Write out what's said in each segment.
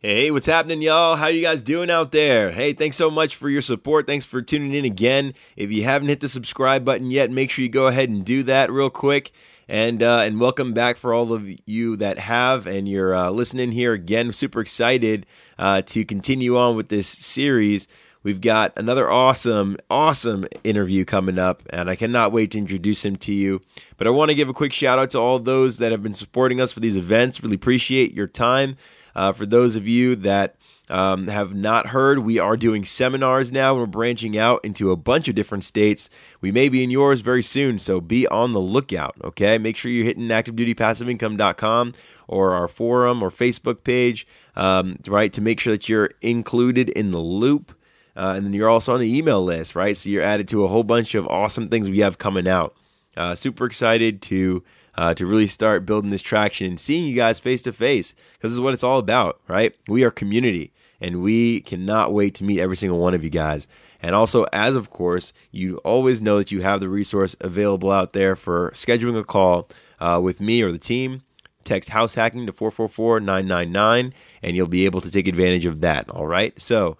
Hey, what's happening, y'all? How you guys doing out there? Hey, thanks so much for your support. Thanks for tuning in again. If you haven't hit the subscribe button yet, make sure you go ahead and do that real quick. And uh, and welcome back for all of you that have and you're uh, listening here again. Super excited uh, to continue on with this series. We've got another awesome, awesome interview coming up, and I cannot wait to introduce him to you. But I want to give a quick shout out to all those that have been supporting us for these events. Really appreciate your time. Uh, for those of you that um, have not heard, we are doing seminars now. We're branching out into a bunch of different states. We may be in yours very soon, so be on the lookout. Okay, make sure you're hitting activedutypassiveincome.com or our forum or Facebook page, um, right, to make sure that you're included in the loop. Uh, and then you're also on the email list, right? So you're added to a whole bunch of awesome things we have coming out. Uh, super excited to uh, to really start building this traction and seeing you guys face to face because this is what it's all about, right? We are community and we cannot wait to meet every single one of you guys. And also, as of course, you always know that you have the resource available out there for scheduling a call uh, with me or the team. Text house hacking to 444 999 and you'll be able to take advantage of that. All right. So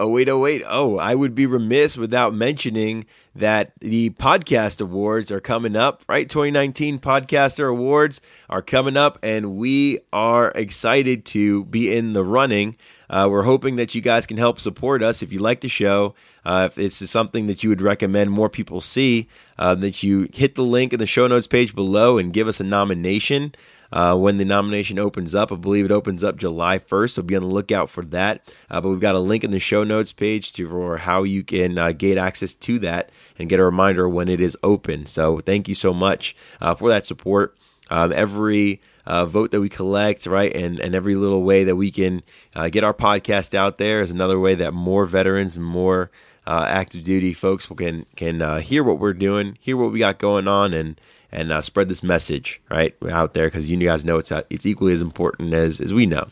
Oh, wait, oh, wait. Oh, I would be remiss without mentioning that the podcast awards are coming up, right? 2019 Podcaster Awards are coming up, and we are excited to be in the running. Uh, we're hoping that you guys can help support us if you like the show. Uh, if is something that you would recommend more people see, uh, that you hit the link in the show notes page below and give us a nomination uh, when the nomination opens up. I believe it opens up July 1st, so be on the lookout for that. Uh, but we've got a link in the show notes page to for how you can uh, gain access to that and get a reminder when it is open. So thank you so much uh, for that support. Um, every uh, vote that we collect, right, and and every little way that we can uh, get our podcast out there is another way that more veterans and more uh, active duty folks can can uh, hear what we're doing, hear what we got going on, and and uh, spread this message right out there because you guys know it's uh, it's equally as important as as we know.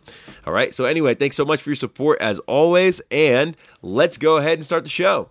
All right. So anyway, thanks so much for your support as always, and let's go ahead and start the show.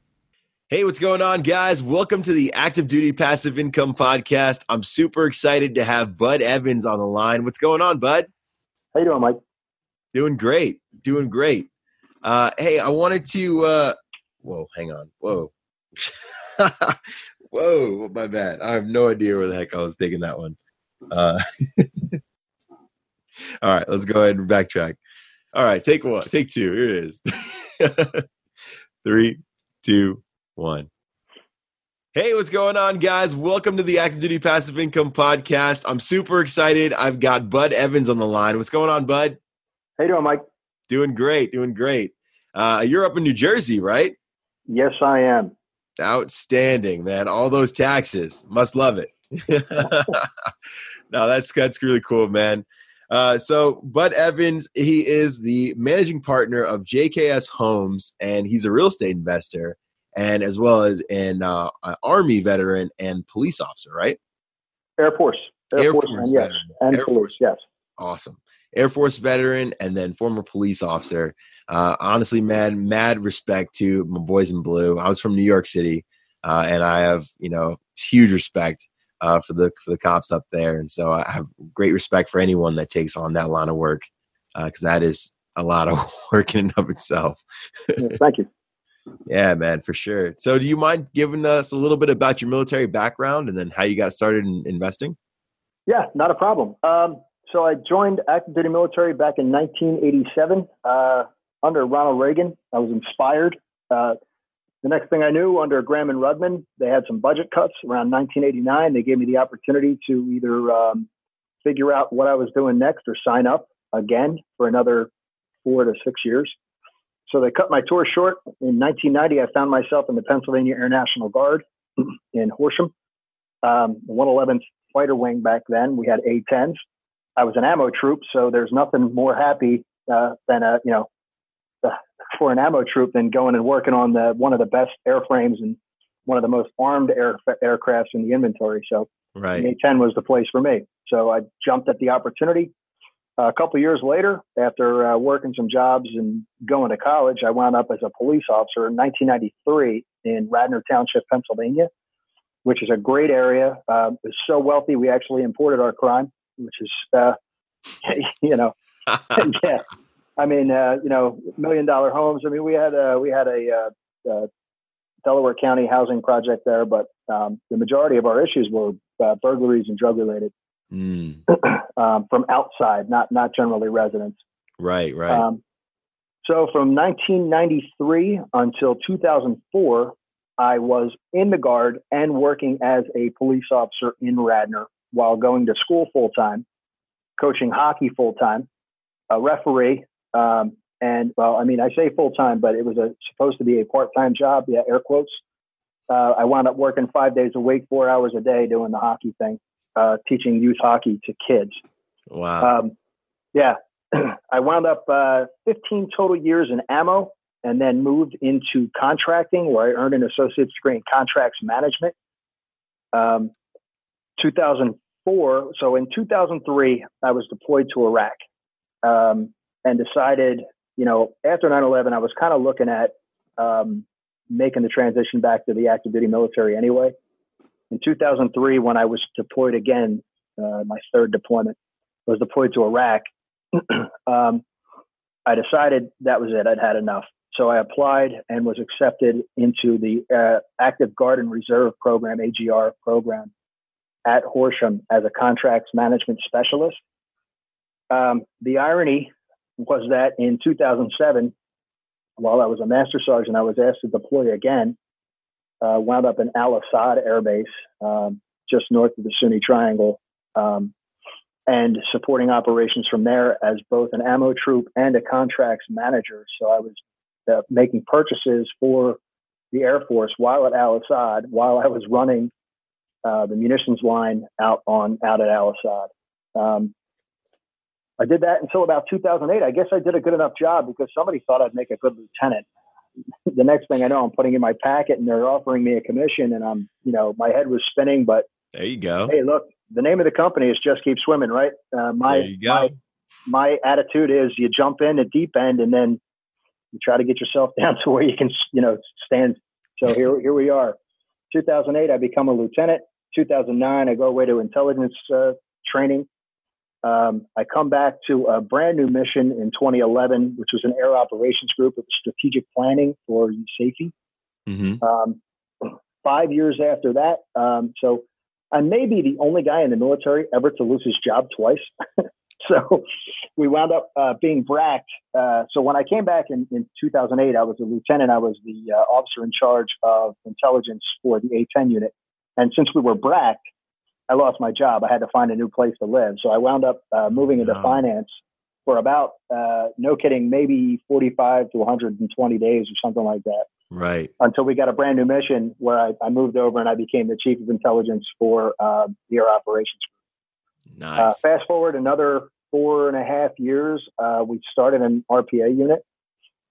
Hey, what's going on, guys? Welcome to the Active Duty Passive Income Podcast. I'm super excited to have Bud Evans on the line. What's going on, Bud? How you doing, Mike? Doing great. Doing great. Uh, hey, I wanted to. Uh, whoa, hang on. Whoa. whoa, my bad. I have no idea where the heck I was taking that one. Uh, all right, let's go ahead and backtrack. All right, take one. Take two. Here it is. Three, two, one. Hey, what's going on, guys? Welcome to the Active Duty Passive Income Podcast. I'm super excited. I've got Bud Evans on the line. What's going on, Bud? Hey, you doing, Mike? Doing great, doing great. Uh, you're up in New Jersey, right? Yes, I am. Outstanding, man. All those taxes. Must love it. no, that's that's really cool, man. Uh, so Bud Evans, he is the managing partner of JKS Homes, and he's a real estate investor and as well as an uh, Army veteran and police officer, right? Air Force. Air, Air Force, Force and yes. And Air police, Force. yes. Awesome. Air Force veteran and then former police officer. Uh, honestly, man, mad respect to my boys in blue. I was from New York City, uh, and I have you know huge respect uh, for the for the cops up there, and so I have great respect for anyone that takes on that line of work because uh, that is a lot of work in and of itself. thank you. Yeah, man, for sure. So, do you mind giving us a little bit about your military background and then how you got started in investing? Yeah, not a problem. Um, so, I joined active duty military back in 1987 uh, under Ronald Reagan. I was inspired. Uh, the next thing I knew, under Gramm and Rudman, they had some budget cuts around 1989. They gave me the opportunity to either um, figure out what I was doing next or sign up again for another four to six years. So they cut my tour short. In 1990, I found myself in the Pennsylvania Air National Guard in Horsham, um, 111th Fighter Wing back then. We had A-10s. I was an ammo troop, so there's nothing more happy uh, than a you know uh, for an ammo troop than going and working on the one of the best airframes and one of the most armed air, aircrafts in the inventory. So right. A-10 was the place for me. So I jumped at the opportunity. Uh, a couple years later, after uh, working some jobs and going to college, I wound up as a police officer in 1993 in Radnor Township, Pennsylvania, which is a great area. Uh, it's so wealthy, we actually imported our crime, which is, uh, you know, yeah. I mean, uh, you know, million dollar homes. I mean, we had a, we had a, uh, Delaware County housing project there, but um, the majority of our issues were burglaries and drug related mm. um, from outside, not not generally residents. Right, right. Um, so from 1993 until 2004, I was in the Guard and working as a police officer in Radnor while going to school full time, coaching hockey full time, a referee. Um, and well, I mean, I say full time, but it was a, supposed to be a part time job. Yeah, air quotes. Uh, I wound up working five days a week, four hours a day doing the hockey thing uh, teaching youth hockey to kids. Wow. Um, yeah. I wound up uh, 15 total years in ammo and then moved into contracting where I earned an associate's degree in contracts management. Um, 2004, so in 2003, I was deployed to Iraq um, and decided, you know, after 9 11, I was kind of looking at um, making the transition back to the active duty military anyway in 2003, when I was deployed again, uh, my third deployment was deployed to Iraq. um, I decided that was it. I'd had enough. So I applied and was accepted into the uh, Active Guard and Reserve Program, AGR program, at Horsham as a contracts management specialist. Um, the irony was that in 2007, while I was a master sergeant, I was asked to deploy again uh, wound up in Al Asad Air Base, um, just north of the Sunni Triangle, um, and supporting operations from there as both an ammo troop and a contracts manager. So I was uh, making purchases for the Air Force while at Al Asad, while I was running uh, the munitions line out on out at Al Asad. Um, I did that until about 2008. I guess I did a good enough job because somebody thought I'd make a good lieutenant. The next thing I know, I'm putting in my packet and they're offering me a commission, and I'm, you know, my head was spinning. But there you go. Hey, look, the name of the company is Just Keep Swimming, right? Uh, my my my attitude is you jump in at deep end and then you try to get yourself down to where you can, you know, stand. So here here we are. 2008, I become a lieutenant. 2009, I go away to intelligence uh, training. Um, I come back to a brand new mission in 2011, which was an air operations group of strategic planning for safety. Mm-hmm. Um, five years after that, um, so I may be the only guy in the military ever to lose his job twice. so we wound up uh, being bracked. Uh, so when I came back in, in 2008, I was a lieutenant. I was the uh, officer in charge of intelligence for the A-10 unit. And since we were bracked, I lost my job. I had to find a new place to live. So I wound up uh, moving into oh. finance for about, uh, no kidding, maybe 45 to 120 days or something like that. Right. Until we got a brand new mission where I, I moved over and I became the chief of intelligence for uh, the air operations. Uh, nice. fast forward another four and a half years, uh, we started an RPA unit,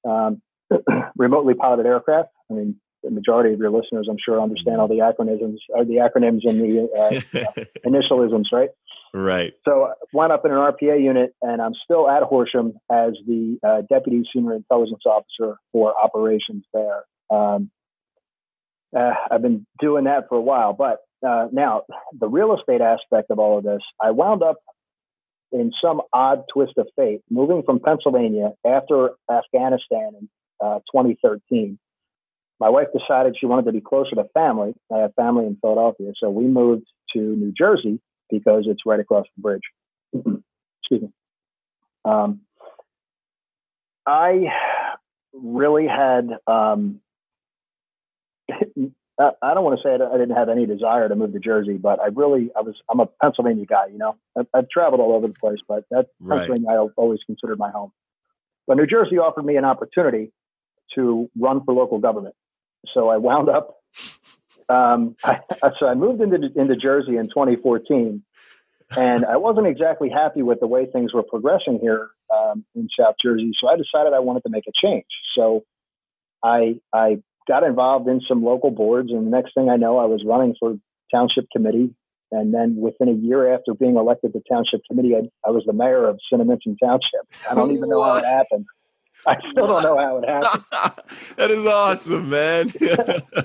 um, remotely piloted aircraft. I mean, the majority of your listeners, I'm sure, understand all the acronyms, or the acronyms and the uh, initialisms, right? Right. So I wound up in an RPA unit, and I'm still at Horsham as the uh, deputy senior intelligence officer for operations there. Um, uh, I've been doing that for a while, but uh, now the real estate aspect of all of this, I wound up in some odd twist of fate, moving from Pennsylvania after Afghanistan in uh, 2013 my wife decided she wanted to be closer to family. I have family in Philadelphia, so we moved to New Jersey because it's right across the bridge. Excuse me. Um, I really had. Um, I don't want to say I didn't have any desire to move to Jersey, but I really, I was, I'm a Pennsylvania guy, you know, I've, I've traveled all over the place, but that right. Pennsylvania I always considered my home. But New Jersey offered me an opportunity to run for local government. So I wound up. Um, I, so I moved into into Jersey in 2014, and I wasn't exactly happy with the way things were progressing here um, in South Jersey. So I decided I wanted to make a change. So I I got involved in some local boards, and the next thing I know, I was running for township committee. And then within a year after being elected to township committee, I, I was the mayor of Cinnaminson Township. I don't even know how it happened. I still don't know how it happened. that is awesome, man.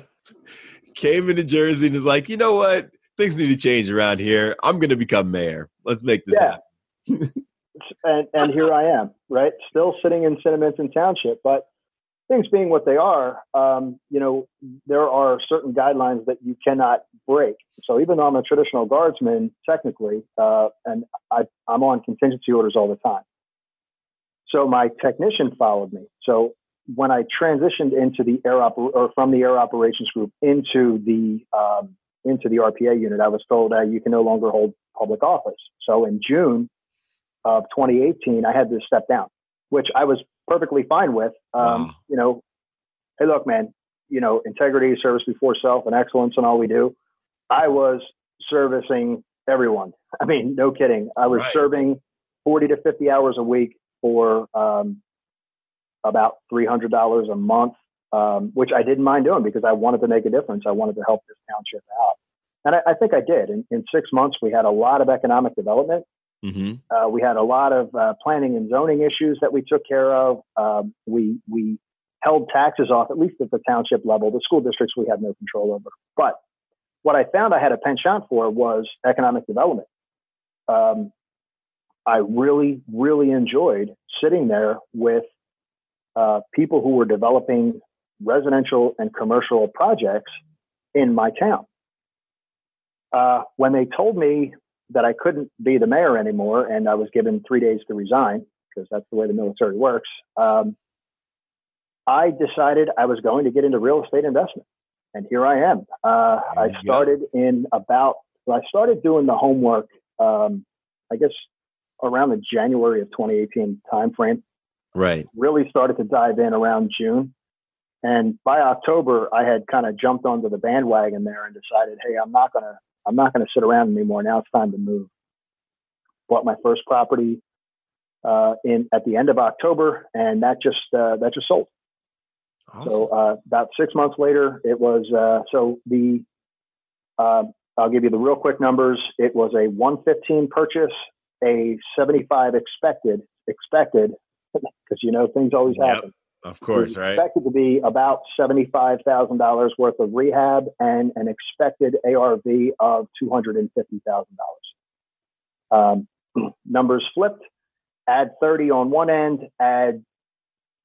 Came into Jersey and is like, you know what? Things need to change around here. I'm going to become mayor. Let's make this yeah. happen. and, and here I am, right? Still sitting in Cinnaminson Township, but things being what they are, um, you know, there are certain guidelines that you cannot break. So even though I'm a traditional guardsman, technically, uh, and I, I'm on contingency orders all the time. So my technician followed me. So when I transitioned into the air oper- or from the air operations group into the um, into the RPA unit, I was told uh, you can no longer hold public office. So in June of 2018, I had to step down, which I was perfectly fine with. Um, wow. You know, hey, look, man, you know, integrity, service before self, and excellence, in all we do. I was servicing everyone. I mean, no kidding. I was right. serving 40 to 50 hours a week for um, about $300 a month, um, which I didn't mind doing because I wanted to make a difference. I wanted to help this township out. And I, I think I did. In, in, six months, we had a lot of economic development. Mm-hmm. Uh, we had a lot of uh, planning and zoning issues that we took care of. Um, we we held taxes off, at least at the township level. The school districts we had no control over. But what I found I had a penchant for was economic development. Um, I really, really enjoyed sitting there with uh, people who were developing residential and commercial projects in my town. Uh, when they told me that I couldn't be the mayor anymore and I was given three days to resign, because that's the way the military works, um, I decided I was going to get into real estate investment. And here I am. Uh, I started in about, I started doing the homework, um, I guess, around the January of 2018 timeframe. Right. Really started to dive in around June. And by October, I had kind of jumped onto the bandwagon there and decided, hey, I'm not gonna I'm not gonna sit around anymore. Now it's time to move. Bought my first property uh, in at the end of October, and that just uh, that just sold. Awesome. So uh, about six months later, it was uh, so the uh, I'll give you the real quick numbers. It was a 115 purchase, a 75 expected expected because you know things always happen. Yep, of course, right? Expected to be about seventy-five thousand dollars worth of rehab and an expected ARV of two hundred and fifty thousand dollars. Um, numbers flipped. Add thirty on one end. Add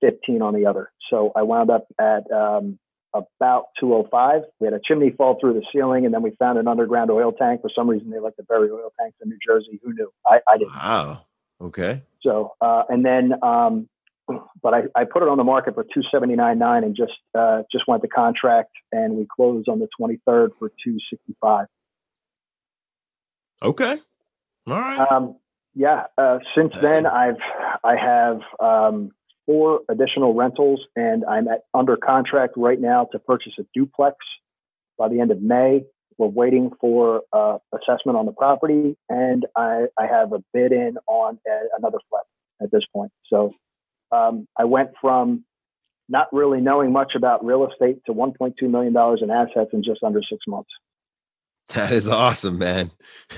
fifteen on the other. So I wound up at um, about 205. We had a chimney fall through the ceiling, and then we found an underground oil tank. For some reason, they like to bury oil tanks in New Jersey. Who knew? I, I didn't. Wow. Okay. So, uh, and then, um, but I, I put it on the market for two seventy nine nine and just uh, just went the contract, and we closed on the twenty third for two sixty five. Okay. All right. Um, yeah. Uh, since then, I've I have um, four additional rentals, and I'm at, under contract right now to purchase a duplex by the end of May. We're waiting for uh, assessment on the property, and I, I have a bid in on a, another flat at this point. So um, I went from not really knowing much about real estate to 1.2 million dollars in assets in just under six months. That is awesome, man.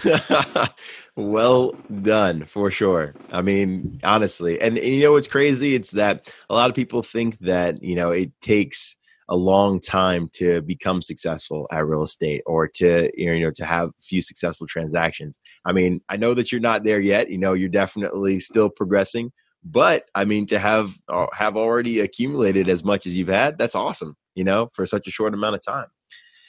well done for sure. I mean, honestly, and, and, you know what's crazy? It's that a lot of people think that you know it takes a long time to become successful at real estate or to you know to have a few successful transactions. I mean, I know that you're not there yet. You know, you're definitely still progressing, but I mean to have uh, have already accumulated as much as you've had, that's awesome. You know, for such a short amount of time.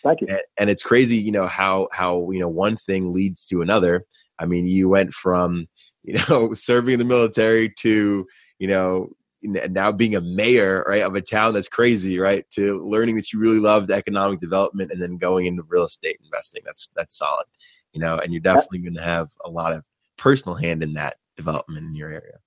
Thank you. And, and it's crazy, you know how how you know one thing leads to another. I mean, you went from you know serving in the military to you know now being a mayor right of a town that's crazy right to learning that you really loved economic development and then going into real estate investing that's that's solid you know and you're definitely going to have a lot of personal hand in that development in your area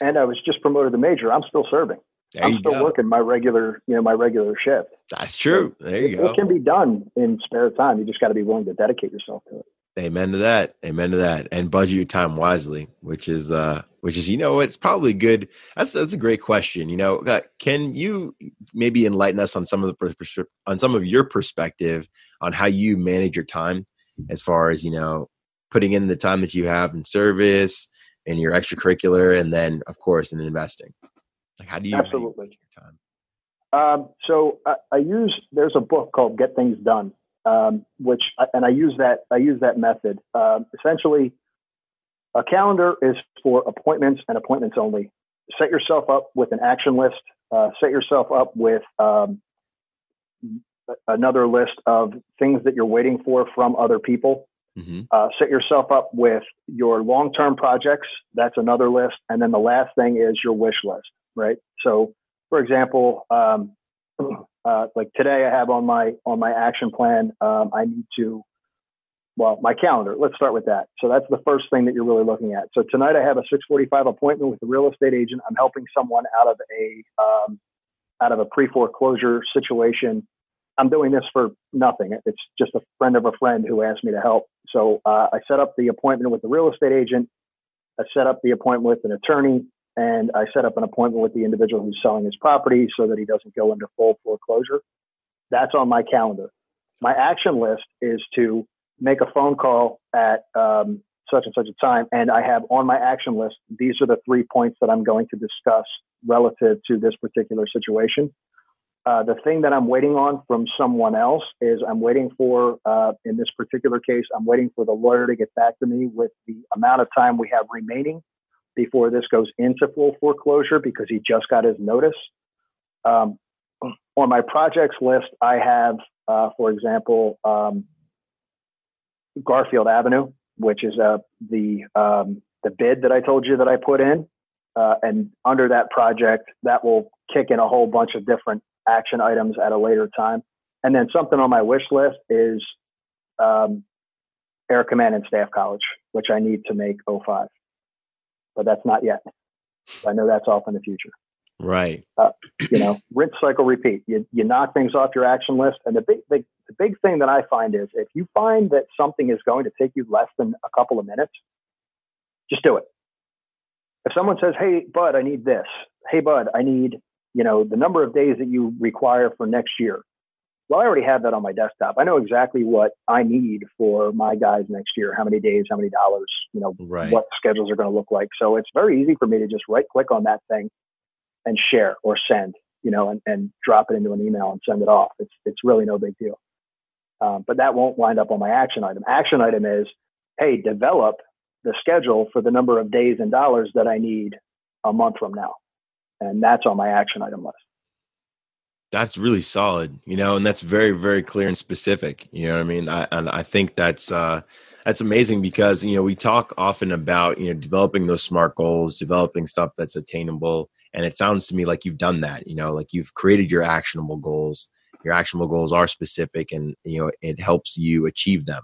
and i was just promoted to major i'm still serving There I'm you still go. working my regular, you know, my regular shift. That's true. There you it, go. it can be done in spare time. You just got to be willing to dedicate yourself to it. Amen to that. Amen to that. And budget your time wisely, which is uh which is you know it's probably good. That's that's a great question. You know, uh, can you maybe enlighten us on some of the pers- on some of your perspective on how you manage your time as far as, you know, putting in the time that you have in service and your extracurricular and then of course in investing. Like how do you how do you Absolutely. time? Um, so I, I use there's a book called Get Things Done, um, which and I use that I use that method. Um, essentially, a calendar is for appointments and appointments only. Set yourself up with an action list. Uh, set yourself up with um, another list of things that you're waiting for from other people. hmm Uh, set yourself up with your long-term projects. That's another list, and then the last thing is your wish list, right? So, for example, um, uh, like today, I have on my on my action plan. Um, I need to, well, my calendar. Let's start with that. So that's the first thing that you're really looking at. So tonight, I have a 6:45 appointment with a real estate agent. I'm helping someone out of a um, out of a pre-foreclosure situation. I'm doing this for nothing. It's just a friend of a friend who asked me to help. So uh, I set up the appointment with the real estate agent. I set up the appointment with an attorney, and I set up an appointment with the individual who's selling his property so that he doesn't go into full foreclosure. That's on my calendar. My action list is to make a phone call at um, such and such a time, and I have on my action list these are the three points that I'm going to discuss relative to this particular situation. Uh, the thing that I'm waiting on from someone else is I'm waiting for, uh, in this particular case, I'm waiting for the lawyer to get back to me with the amount of time we have remaining before this goes into full foreclosure because he just got his notice. Um, on my projects list, I have, uh, for example, um, Garfield Avenue, which is uh, the um, the bid that I told you that I put in, uh, and under that project, that will kick in a whole bunch of different action items at a later time. And then something on my wish list is um, Air Command and Staff College, which I need to make 05. But that's not yet. I know that's off in the future. Right. Uh, you know, rinse, cycle, repeat. You, you knock things off your action list. And the big, big, the big thing that I find is if you find that something is going to take you less than a couple of minutes, just do it. If someone says, Hey, Bud, I need this. Hey, Bud, I need you know, the number of days that you require for next year. Well, I already have that on my desktop. I know exactly what I need for my guys next year, how many days, how many dollars, you know, Right. what schedules are going to look like. So it's very easy for me to just right click on that thing and share or send, you know, and, and drop it into an email and send it off. It's, it's really no big deal. Um, but that won't wind up on my action item. Action item is, hey, develop the schedule for the number of days and dollars that I need a month from now and that's on my action item list. That's really solid, you know, and that's very, very clear and specific. You know what I mean? I, and I think that's uh, that's amazing because you know we talk often about you know developing those smart goals, developing stuff that's attainable, and it sounds to me like you've done that. You know, like you've created your actionable goals. Your actionable goals are specific, and you know it helps you achieve them.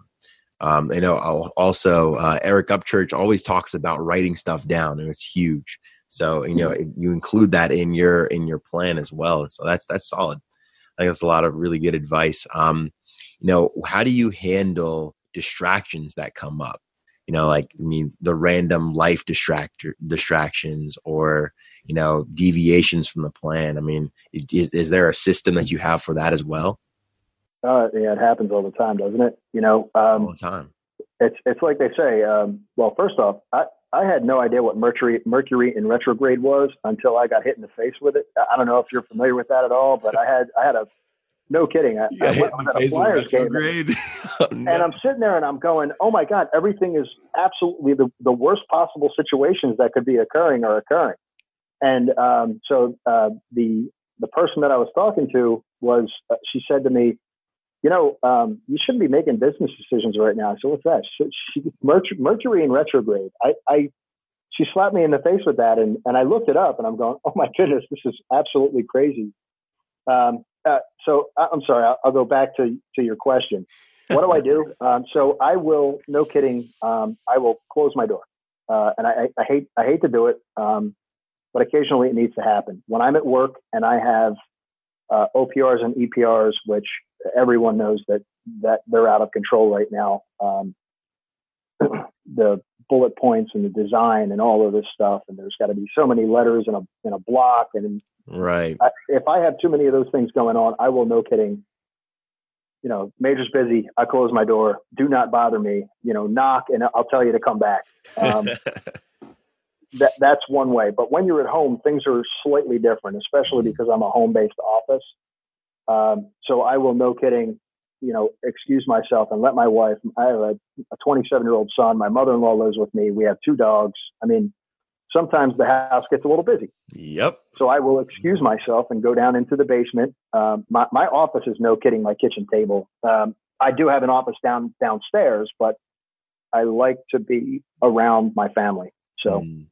Um, I know also uh, Eric Upchurch always talks about writing stuff down, and it's huge. So you know you include that in your in your plan as well. So that's that's solid. I think that's a lot of really good advice. Um, you know, how do you handle distractions that come up? You know, like I mean, the random life distract distractions or you know deviations from the plan. I mean, is is there a system that you have for that as well? Uh, yeah, it happens all the time, doesn't it? You know, um, all the time. It's it's like they say. Um, well, first off, I, I had no idea what Mercury Mercury in retrograde was until I got hit in the face with it. I don't know if you're familiar with that at all, but I had I had a no kidding. I, I went I was at a Flyers game, and, oh, no. and I'm sitting there and I'm going, oh my god, everything is absolutely the the worst possible situations that could be occurring are occurring. And um, so uh, the the person that I was talking to was uh, she said to me, you know, um, you shouldn't be making business decisions right now. So what's that? She, she, Mercury, Mercury in retrograde. I, I, she slapped me in the face with that, and and I looked it up, and I'm going, oh my goodness, this is absolutely crazy. Um, uh, so I, I'm sorry, I'll, I'll, go back to to your question. What do I do? Um, so I will, no kidding, um, I will close my door, uh, and I, I, hate I hate to do it. Um, but occasionally it needs to happen. When I'm at work and I have uh, OPRs and EPRs, which everyone knows that that they're out of control right now. Um, the bullet points and the design and all of this stuff, and there's got to be so many letters in a in a block, and right. I, if I have too many of those things going on, I will no kidding. You know, major's busy. I close my door. Do not bother me. You know, knock and I'll tell you to come back. Um, that that's one way. But when you're at home, things are slightly different, especially because I'm a home-based office. Um, so I will, no kidding, you know, excuse myself and let my wife. I have a 27 year old son. My mother-in-law lives with me. We have two dogs. I mean, sometimes the house gets a little busy. Yep. So I will excuse myself and go down into the basement. Um, my my office is no kidding my kitchen table. Um, I do have an office down downstairs, but I like to be around my family. So. Mm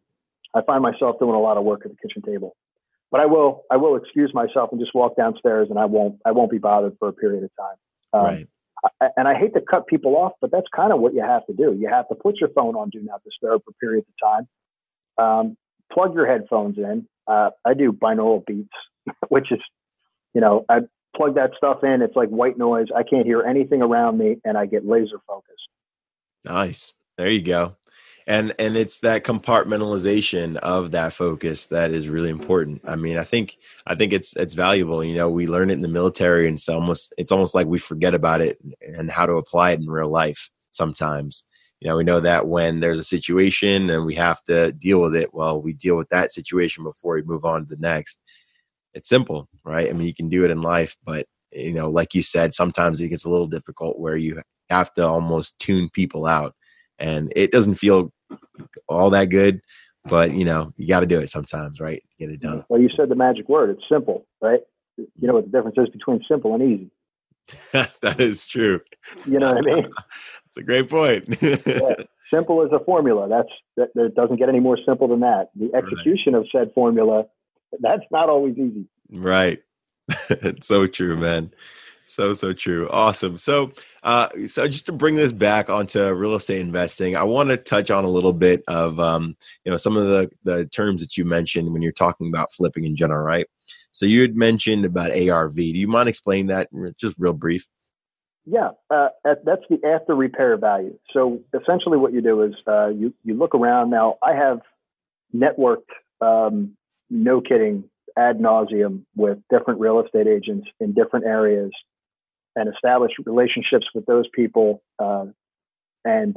I find myself doing a lot of work at the kitchen table. But I will I will excuse myself and just walk downstairs, and I won't I won't be bothered for a period of time. Um, right. I, and I hate to cut people off, but that's kind of what you have to do. You have to put your phone on do not disturb for periods of time. Um, plug your headphones in. Uh, I do binaural beats, which is, you know, I plug that stuff in. It's like white noise. I can't hear anything around me, and I get laser focused. Nice. There you go and and it's that compartmentalization of that focus that is really important. I mean i think i think it's it's valuable. You know we learn it in the military and it's almost it's almost like we forget about it and how to apply it in real life sometimes. You know we know that when there's a situation and we have to deal with it well we deal with that situation before we move on to the next. It's simple right? I mean you can do it in life but you know like you said sometimes it gets a little difficult where you have to almost tune people out and it doesn't feel all that good, but you know, you got to do it sometimes, right? Get it done. Well, you said the magic word. It's simple, right? You know what the difference is between simple and easy. that is true. You know what I mean? That's a great point. yeah. Simple is a formula. That's that, that doesn't get any more simple than that. The execution right. of said formula, that's not always easy. Right. it's so true, man. So so true. Awesome. So uh so just to bring this back onto real estate investing, I want to touch on a little bit of um you know some of the the terms that you mentioned when you're talking about flipping in general, right? So you had mentioned about ARV. Do you mind explaining that just real brief? Yeah, uh, that's the after repair value. So essentially, what you do is uh, you you look around. Now, I have networked, um, no kidding, ad nauseum with different real estate agents in different areas and establish relationships with those people. Uh, and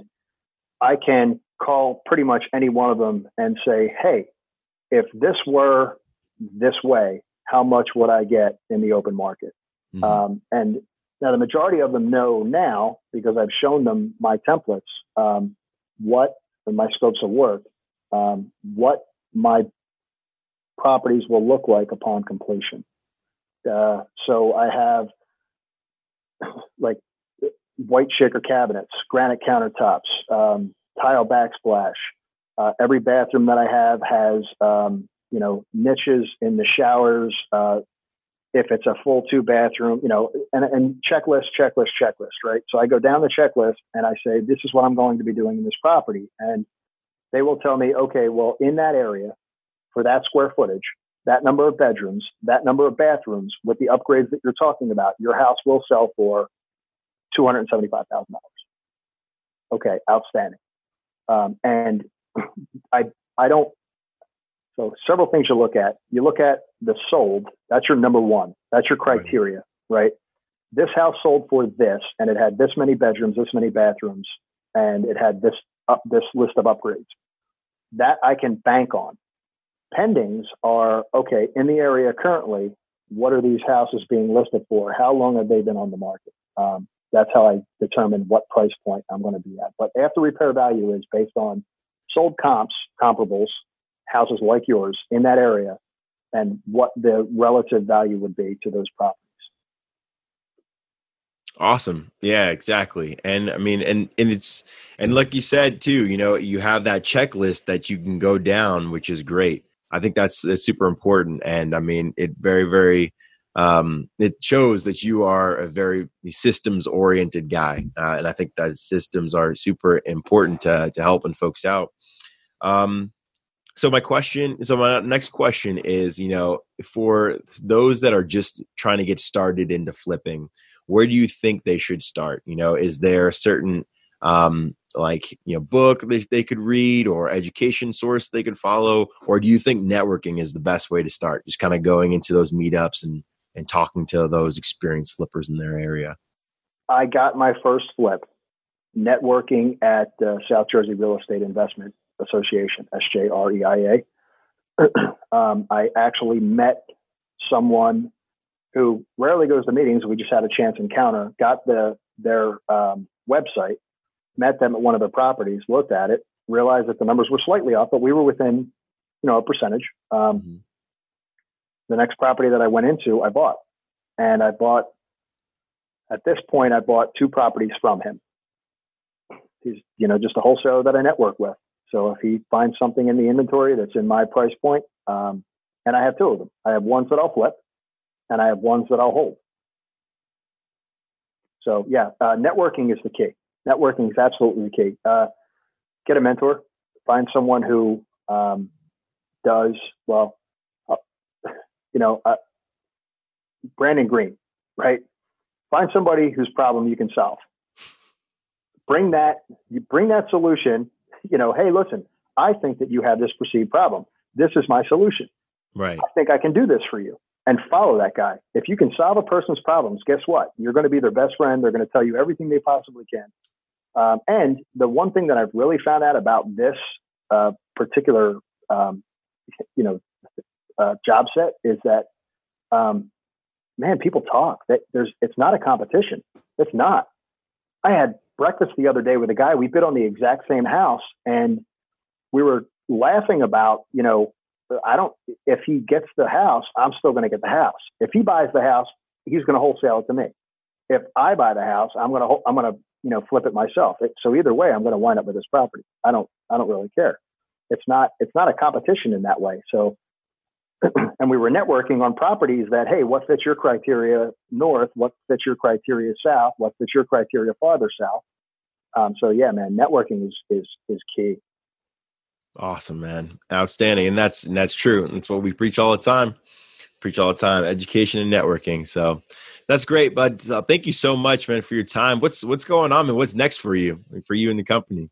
I can call pretty much any one of them and say, hey, if this were this way, how much would I get in the open market? Mm-hmm. Um, and now the majority of them know now because I've shown them my templates, um, what my scopes of work, um, what my properties will look like upon completion. Uh, so I have like white shaker cabinets, granite countertops, um, tile backsplash. Uh, every bathroom that I have has, um, you know, niches in the showers. Uh, if it's a full two bathroom, you know, and, and checklist, checklist, checklist, right? So I go down the checklist and I say, this is what I'm going to be doing in this property. And they will tell me, okay, well, in that area for that square footage, that number of bedrooms, that number of bathrooms with the upgrades that you're talking about, your house will sell for $275,000. Okay, outstanding. Um, and I, I don't, so several things you look at. You look at the sold, that's your number one, that's your criteria, right? right? This house sold for this, and it had this many bedrooms, this many bathrooms, and it had this up this list of upgrades. That I can bank on pendings are okay in the area currently. What are these houses being listed for? How long have they been on the market? Um, that's how I determine what price point I'm going to be at. But after repair value is based on sold comps, comparables, houses like yours in that area, and what the relative value would be to those properties. Awesome. Yeah, exactly. And I mean, and and it's and like you said too, you know, you have that checklist that you can go down, which is great. I think that's, that's super important. And I mean, it very, very, um, it shows that you are a very systems oriented guy. Uh, and I think that systems are super important to, to helping folks out. Um, so my question, so my next question is, you know, for those that are just trying to get started into flipping, where do you think they should start? You know, is there a certain um, like you know book they, they could read or education source they could follow, or do you think networking is the best way to start? Just kind of going into those meetups and and talking to those experienced flippers in their area. I got my first flip networking at uh, South Jersey Real Estate Investment Association, SJREIA. um, I actually met someone who rarely goes to meetings. We just had a chance encounter, got the, their um, website, met them at one of their properties, looked at it, realized that the numbers were slightly off, but we were within, you know, a percentage. Um, mm-hmm. The next property that I went into, I bought, and I bought. At this point, I bought two properties from him. He's, you know, just a wholesaler that I network with. So if he finds something in the inventory that's in my price point, um, and I have two of them, I have ones that I'll flip, and I have ones that I'll hold. So yeah, uh, networking is the key. Networking is absolutely the key. Uh, get a mentor, find someone who um, does well. Uh, you know, uh, Brandon Green, right? Find somebody whose problem you can solve. Bring that, you bring that solution you know, hey, listen, I think that you have this perceived problem. This is my solution. Right. I think I can do this for you. And follow that guy. If you can solve a person's problems, guess what? You're going to be their best friend. They're going to tell you everything they possibly can. Um, and the one thing that I've really found out about this uh, particular, um, you know, uh, job set is that, um, man, people talk. That there's, it's not a competition. It's not. I had breakfast the other day with a guy. We bid on the exact same house, and we were laughing about, you know, I don't. If he gets the house, I'm still going to get the house. If he buys the house, he's going to wholesale it to me. If I buy the house, I'm going to I'm going to you know flip it myself. So either way, I'm going to wind up with this property. I don't I don't really care. It's not it's not a competition in that way. So and we were networking on properties that, hey, what fits your criteria north? What fits your criteria south? What fits your criteria farther south? Um, so yeah, man, networking is is is key. Awesome, man, outstanding, and that's and that's true. That's what we preach all the time. Preach all the time, education and networking. So that's great, bud. Uh, thank you so much, man, for your time. What's what's going on, and what's next for you, for you and the company?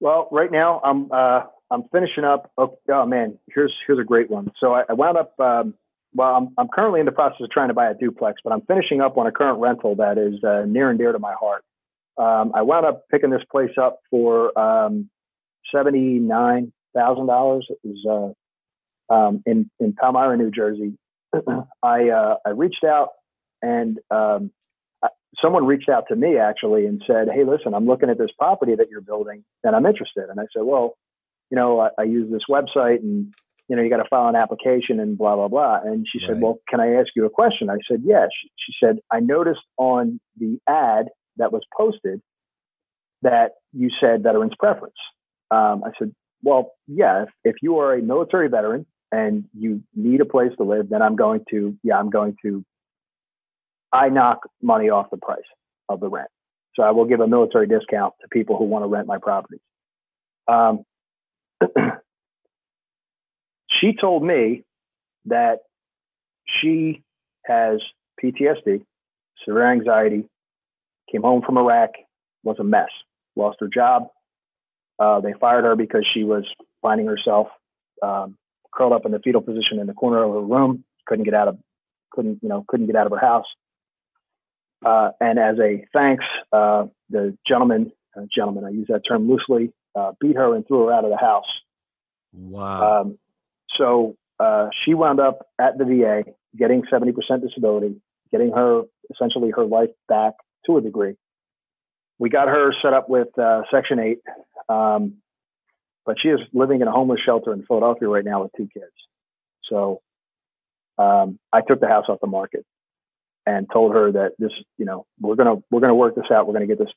Well, right now I'm uh, I'm finishing up. Oh, oh, man, here's here's a great one. So I, I wound up. Um, well, I'm I'm currently in the process of trying to buy a duplex, but I'm finishing up on a current rental that is uh, near and dear to my heart. Um, I wound up picking this place up for um, seventy nine thousand dollars. It was uh, um, in in Palmyra, New Jersey. I uh, I reached out and um, someone reached out to me actually and said, "Hey, listen, I'm looking at this property that you're building, and I'm interested." And I said, "Well, you know, I, I use this website and, you know, you got to file an application and blah, blah, blah. And she right. said, well, can I ask you a question? I said, yes. She, she said, I noticed on the ad that was posted that you said veterans preference. Um, I said, well, yeah, if, if you are a military veteran and you need a place to live, then I'm going to, yeah, I'm going to, I knock money off the price of the rent. So I will give a military discount to people who want to rent my properties. Um, she told me that she has PTSD, severe anxiety, came home from Iraq, was a mess, lost her job. Uh, they fired her because she was finding herself um, curled up in the fetal position in the corner of her room, couldn't get out of, couldn't you know, couldn't get out of her house. Uh, and as a thanks, uh, the gentleman, uh, gentleman, I use that term loosely, uh, beat her and threw her out of the house. Wow. Um, so uh, she wound up at the VA getting 70% disability, getting her essentially her life back to a degree. We got her set up with uh, Section 8, um, but she is living in a homeless shelter in Philadelphia right now with two kids. So um, I took the house off the market and told her that this, you know, we're gonna we're gonna work this out. We're gonna get this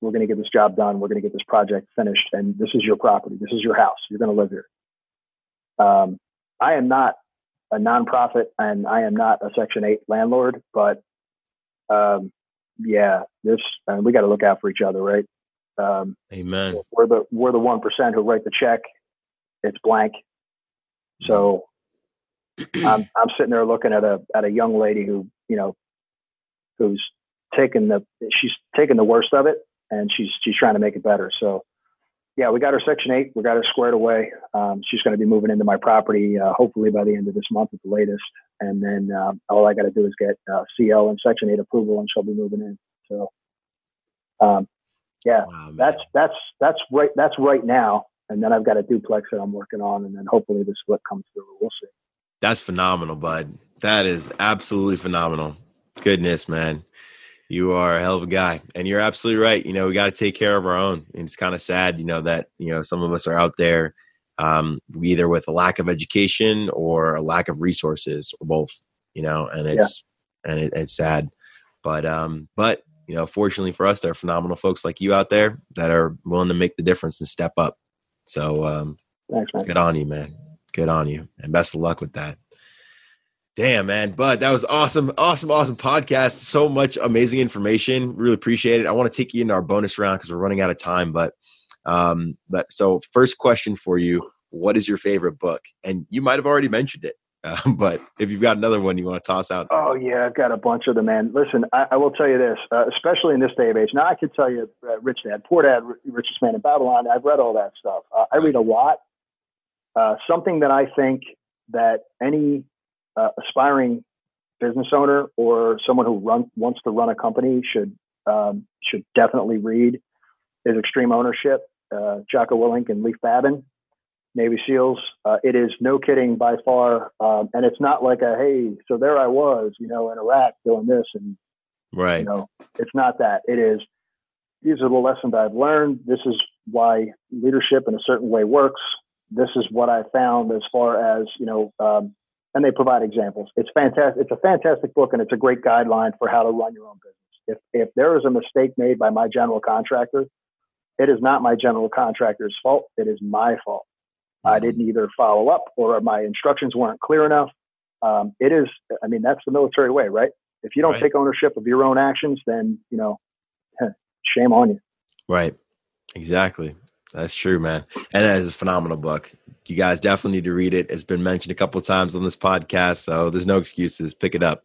we're going to get this job done. We're going to get this project finished. And this is your property. This is your house. You're going to live here. Um, I am not a nonprofit and I am not a Section 8 landlord, but um, yeah, this, and we got to look out for each other, right? Um, Amen. We're the, we're the 1% who write the check. it's blank. So I'm I'm sitting there looking at a at a young lady who you know who's taking the she's taking the worst of it and she's she's trying to make it better. So yeah, we got her section eight. We got her squared away. Um, she's going to be moving into my property uh, hopefully by the end of this month at the latest. And then uh, all I got to do is get uh, CL and section eight approval, and she'll be moving in. So um, yeah, wow, that's that's that's right. That's right now. And then I've got a duplex that I'm working on, and then hopefully this split comes through. We'll see. That's phenomenal, bud. That is absolutely phenomenal. Goodness, man. You are a hell of a guy. And you're absolutely right. You know, we got to take care of our own. And it's kind of sad, you know, that, you know, some of us are out there um, either with a lack of education or a lack of resources or both, you know, and it's, yeah. and it, it's sad. But, um, but, you know, fortunately for us, there are phenomenal folks like you out there that are willing to make the difference and step up. So, um, Thanks, man. good on you, man. Good on you. And best of luck with that. Damn, man. But that was awesome. Awesome, awesome podcast. So much amazing information. Really appreciate it. I want to take you into our bonus round because we're running out of time. But um, but so first question for you, what is your favorite book? And you might have already mentioned it. Uh, but if you've got another one you want to toss out. Oh yeah, I've got a bunch of them, man. Listen, I, I will tell you this, uh, especially in this day of age. Now I could tell you, uh, Rich Dad, Poor Dad, Richest Man in Babylon. I've read all that stuff. Uh, I read a lot. Uh, something that I think that any uh, aspiring business owner or someone who run, wants to run a company should um, should definitely read is Extreme Ownership, uh, Jocko Willink and Leif Babin, Navy SEALs. Uh, it is no kidding by far, um, and it's not like a hey, so there I was, you know, in Iraq doing this, and right, you know, it's not that. It is these are the lessons I've learned. This is why leadership in a certain way works. This is what I found as far as you know um, and they provide examples. It's fantastic. It's a fantastic book, and it's a great guideline for how to run your own business. If if there is a mistake made by my general contractor, it is not my general contractor's fault. It is my fault. Mm-hmm. I didn't either follow up or my instructions weren't clear enough. Um, it is. I mean, that's the military way, right? If you don't right. take ownership of your own actions, then you know, shame on you. Right. Exactly. That's true, man. And that is a phenomenal book. You guys definitely need to read it. It's been mentioned a couple of times on this podcast, so there's no excuses. Pick it up.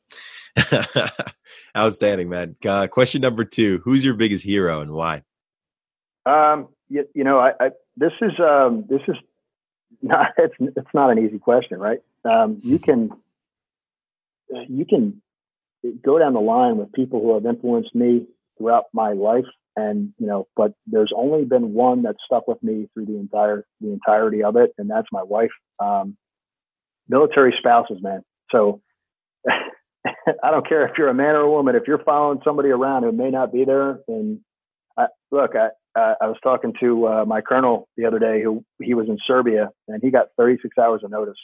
Outstanding, man. Uh, question number two: Who's your biggest hero and why? Um, you, you know, I, I, this is um, this is not it's it's not an easy question, right? Um, you can you can go down the line with people who have influenced me throughout my life and you know but there's only been one that stuck with me through the entire the entirety of it and that's my wife. Um, military spouses man. So i don't care if you're a man or a woman. If you're following somebody around who may not be there and I, look i uh, i was talking to uh, my colonel the other day who he was in serbia and he got 36 hours of notice.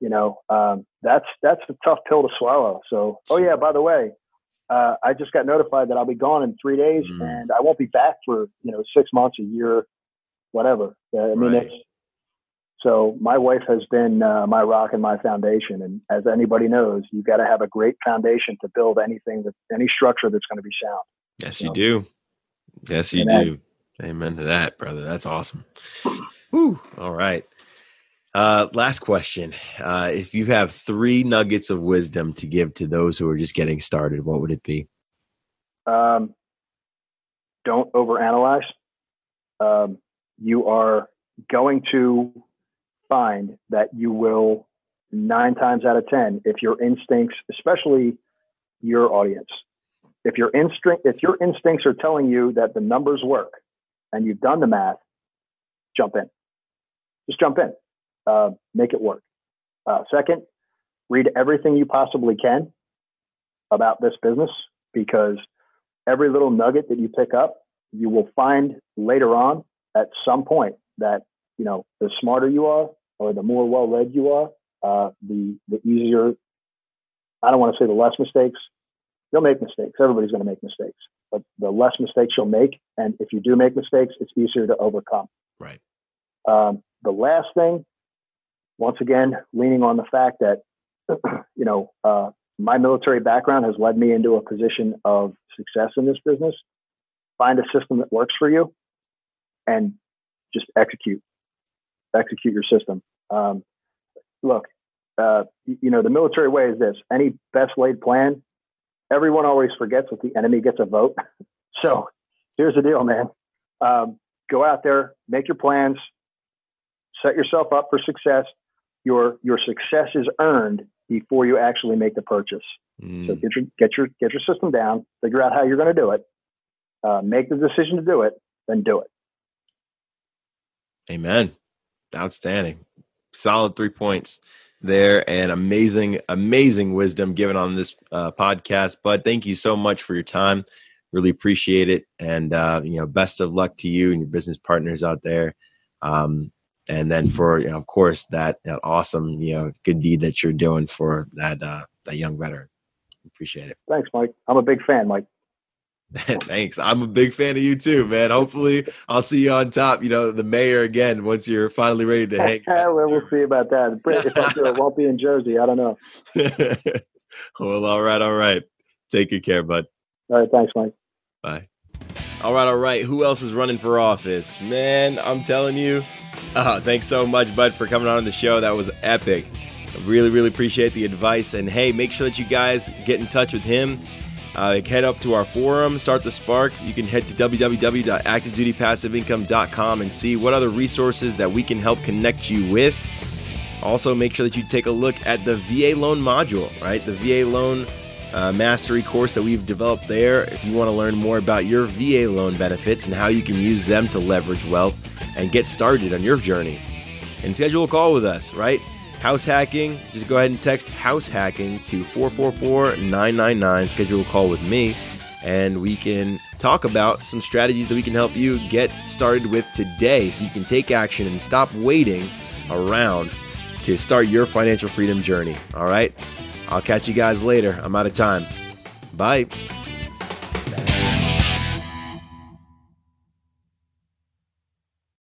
You know um, that's that's a tough pill to swallow. So oh yeah by the way uh, I just got notified that I'll be gone in three days mm. and I won't be back for, you know, six months, a year, whatever. Uh, I mean, right. it's, so my wife has been uh, my rock and my foundation. And as anybody knows, you've got to have a great foundation to build anything that any structure that's going to be sound. Yes, you, you do. Yes, you Amen. do. Amen to that, brother. That's awesome. Woo. All right. Uh, last question. Uh, if you have three nuggets of wisdom to give to those who are just getting started, what would it be? Um, don't overanalyze. Um, you are going to find that you will nine times out of ten, if your instincts, especially your audience, if your instinct, if your instincts are telling you that the numbers work, and you've done the math, jump in. Just jump in uh, make it work. Uh, second, read everything you possibly can about this business because every little nugget that you pick up, you will find later on at some point that you know the smarter you are or the more well read you are, uh, the the easier. I don't want to say the less mistakes. You'll make mistakes. Everybody's going to make mistakes, but the less mistakes you'll make, and if you do make mistakes, it's easier to overcome. Right. Um, the last thing once again, leaning on the fact that, you know, uh, my military background has led me into a position of success in this business. Find a system that works for you and just execute. execute your system. Um, look, uh, you know, the military way is this: any best laid plan, everyone always forgets that the enemy gets a vote. so here's the deal, man. Um, go out there, make your plans, set yourself up for success. Your your success is earned before you actually make the purchase. Mm. So get your get your get your system down, figure out how you're going to do it, uh, make the decision to do it, then do it. Amen. Outstanding. Solid three points there and amazing, amazing wisdom given on this uh, podcast. But thank you so much for your time. Really appreciate it. And, uh, you know, best of luck to you and your business partners out there. Um, and then for, you know, of course, that, that awesome, you know, good deed that you're doing for that, uh, that young veteran. Appreciate it. Thanks, Mike. I'm a big fan, Mike. Thanks. I'm a big fan of you too, man. Hopefully, I'll see you on top. You know, the mayor again once you're finally ready to hang. well, we'll see about that. If I do, it won't be in Jersey. I don't know. well, all right, all right. Take good care, bud. All right, thanks, Mike. Bye. All right, all right. Who else is running for office? Man, I'm telling you. Uh, thanks so much, bud, for coming on the show. That was epic. I really, really appreciate the advice. And hey, make sure that you guys get in touch with him uh, head up to our forum, start the spark. You can head to www.activedutypassiveincome.com and see what other resources that we can help connect you with. Also, make sure that you take a look at the VA loan module, right? The VA loan uh, mastery course that we've developed there. If you want to learn more about your VA loan benefits and how you can use them to leverage wealth and get started on your journey, and schedule a call with us, right? house hacking, just go ahead and text house hacking to 444 999. Schedule a call with me, and we can talk about some strategies that we can help you get started with today so you can take action and stop waiting around to start your financial freedom journey. All right? I'll catch you guys later. I'm out of time. Bye.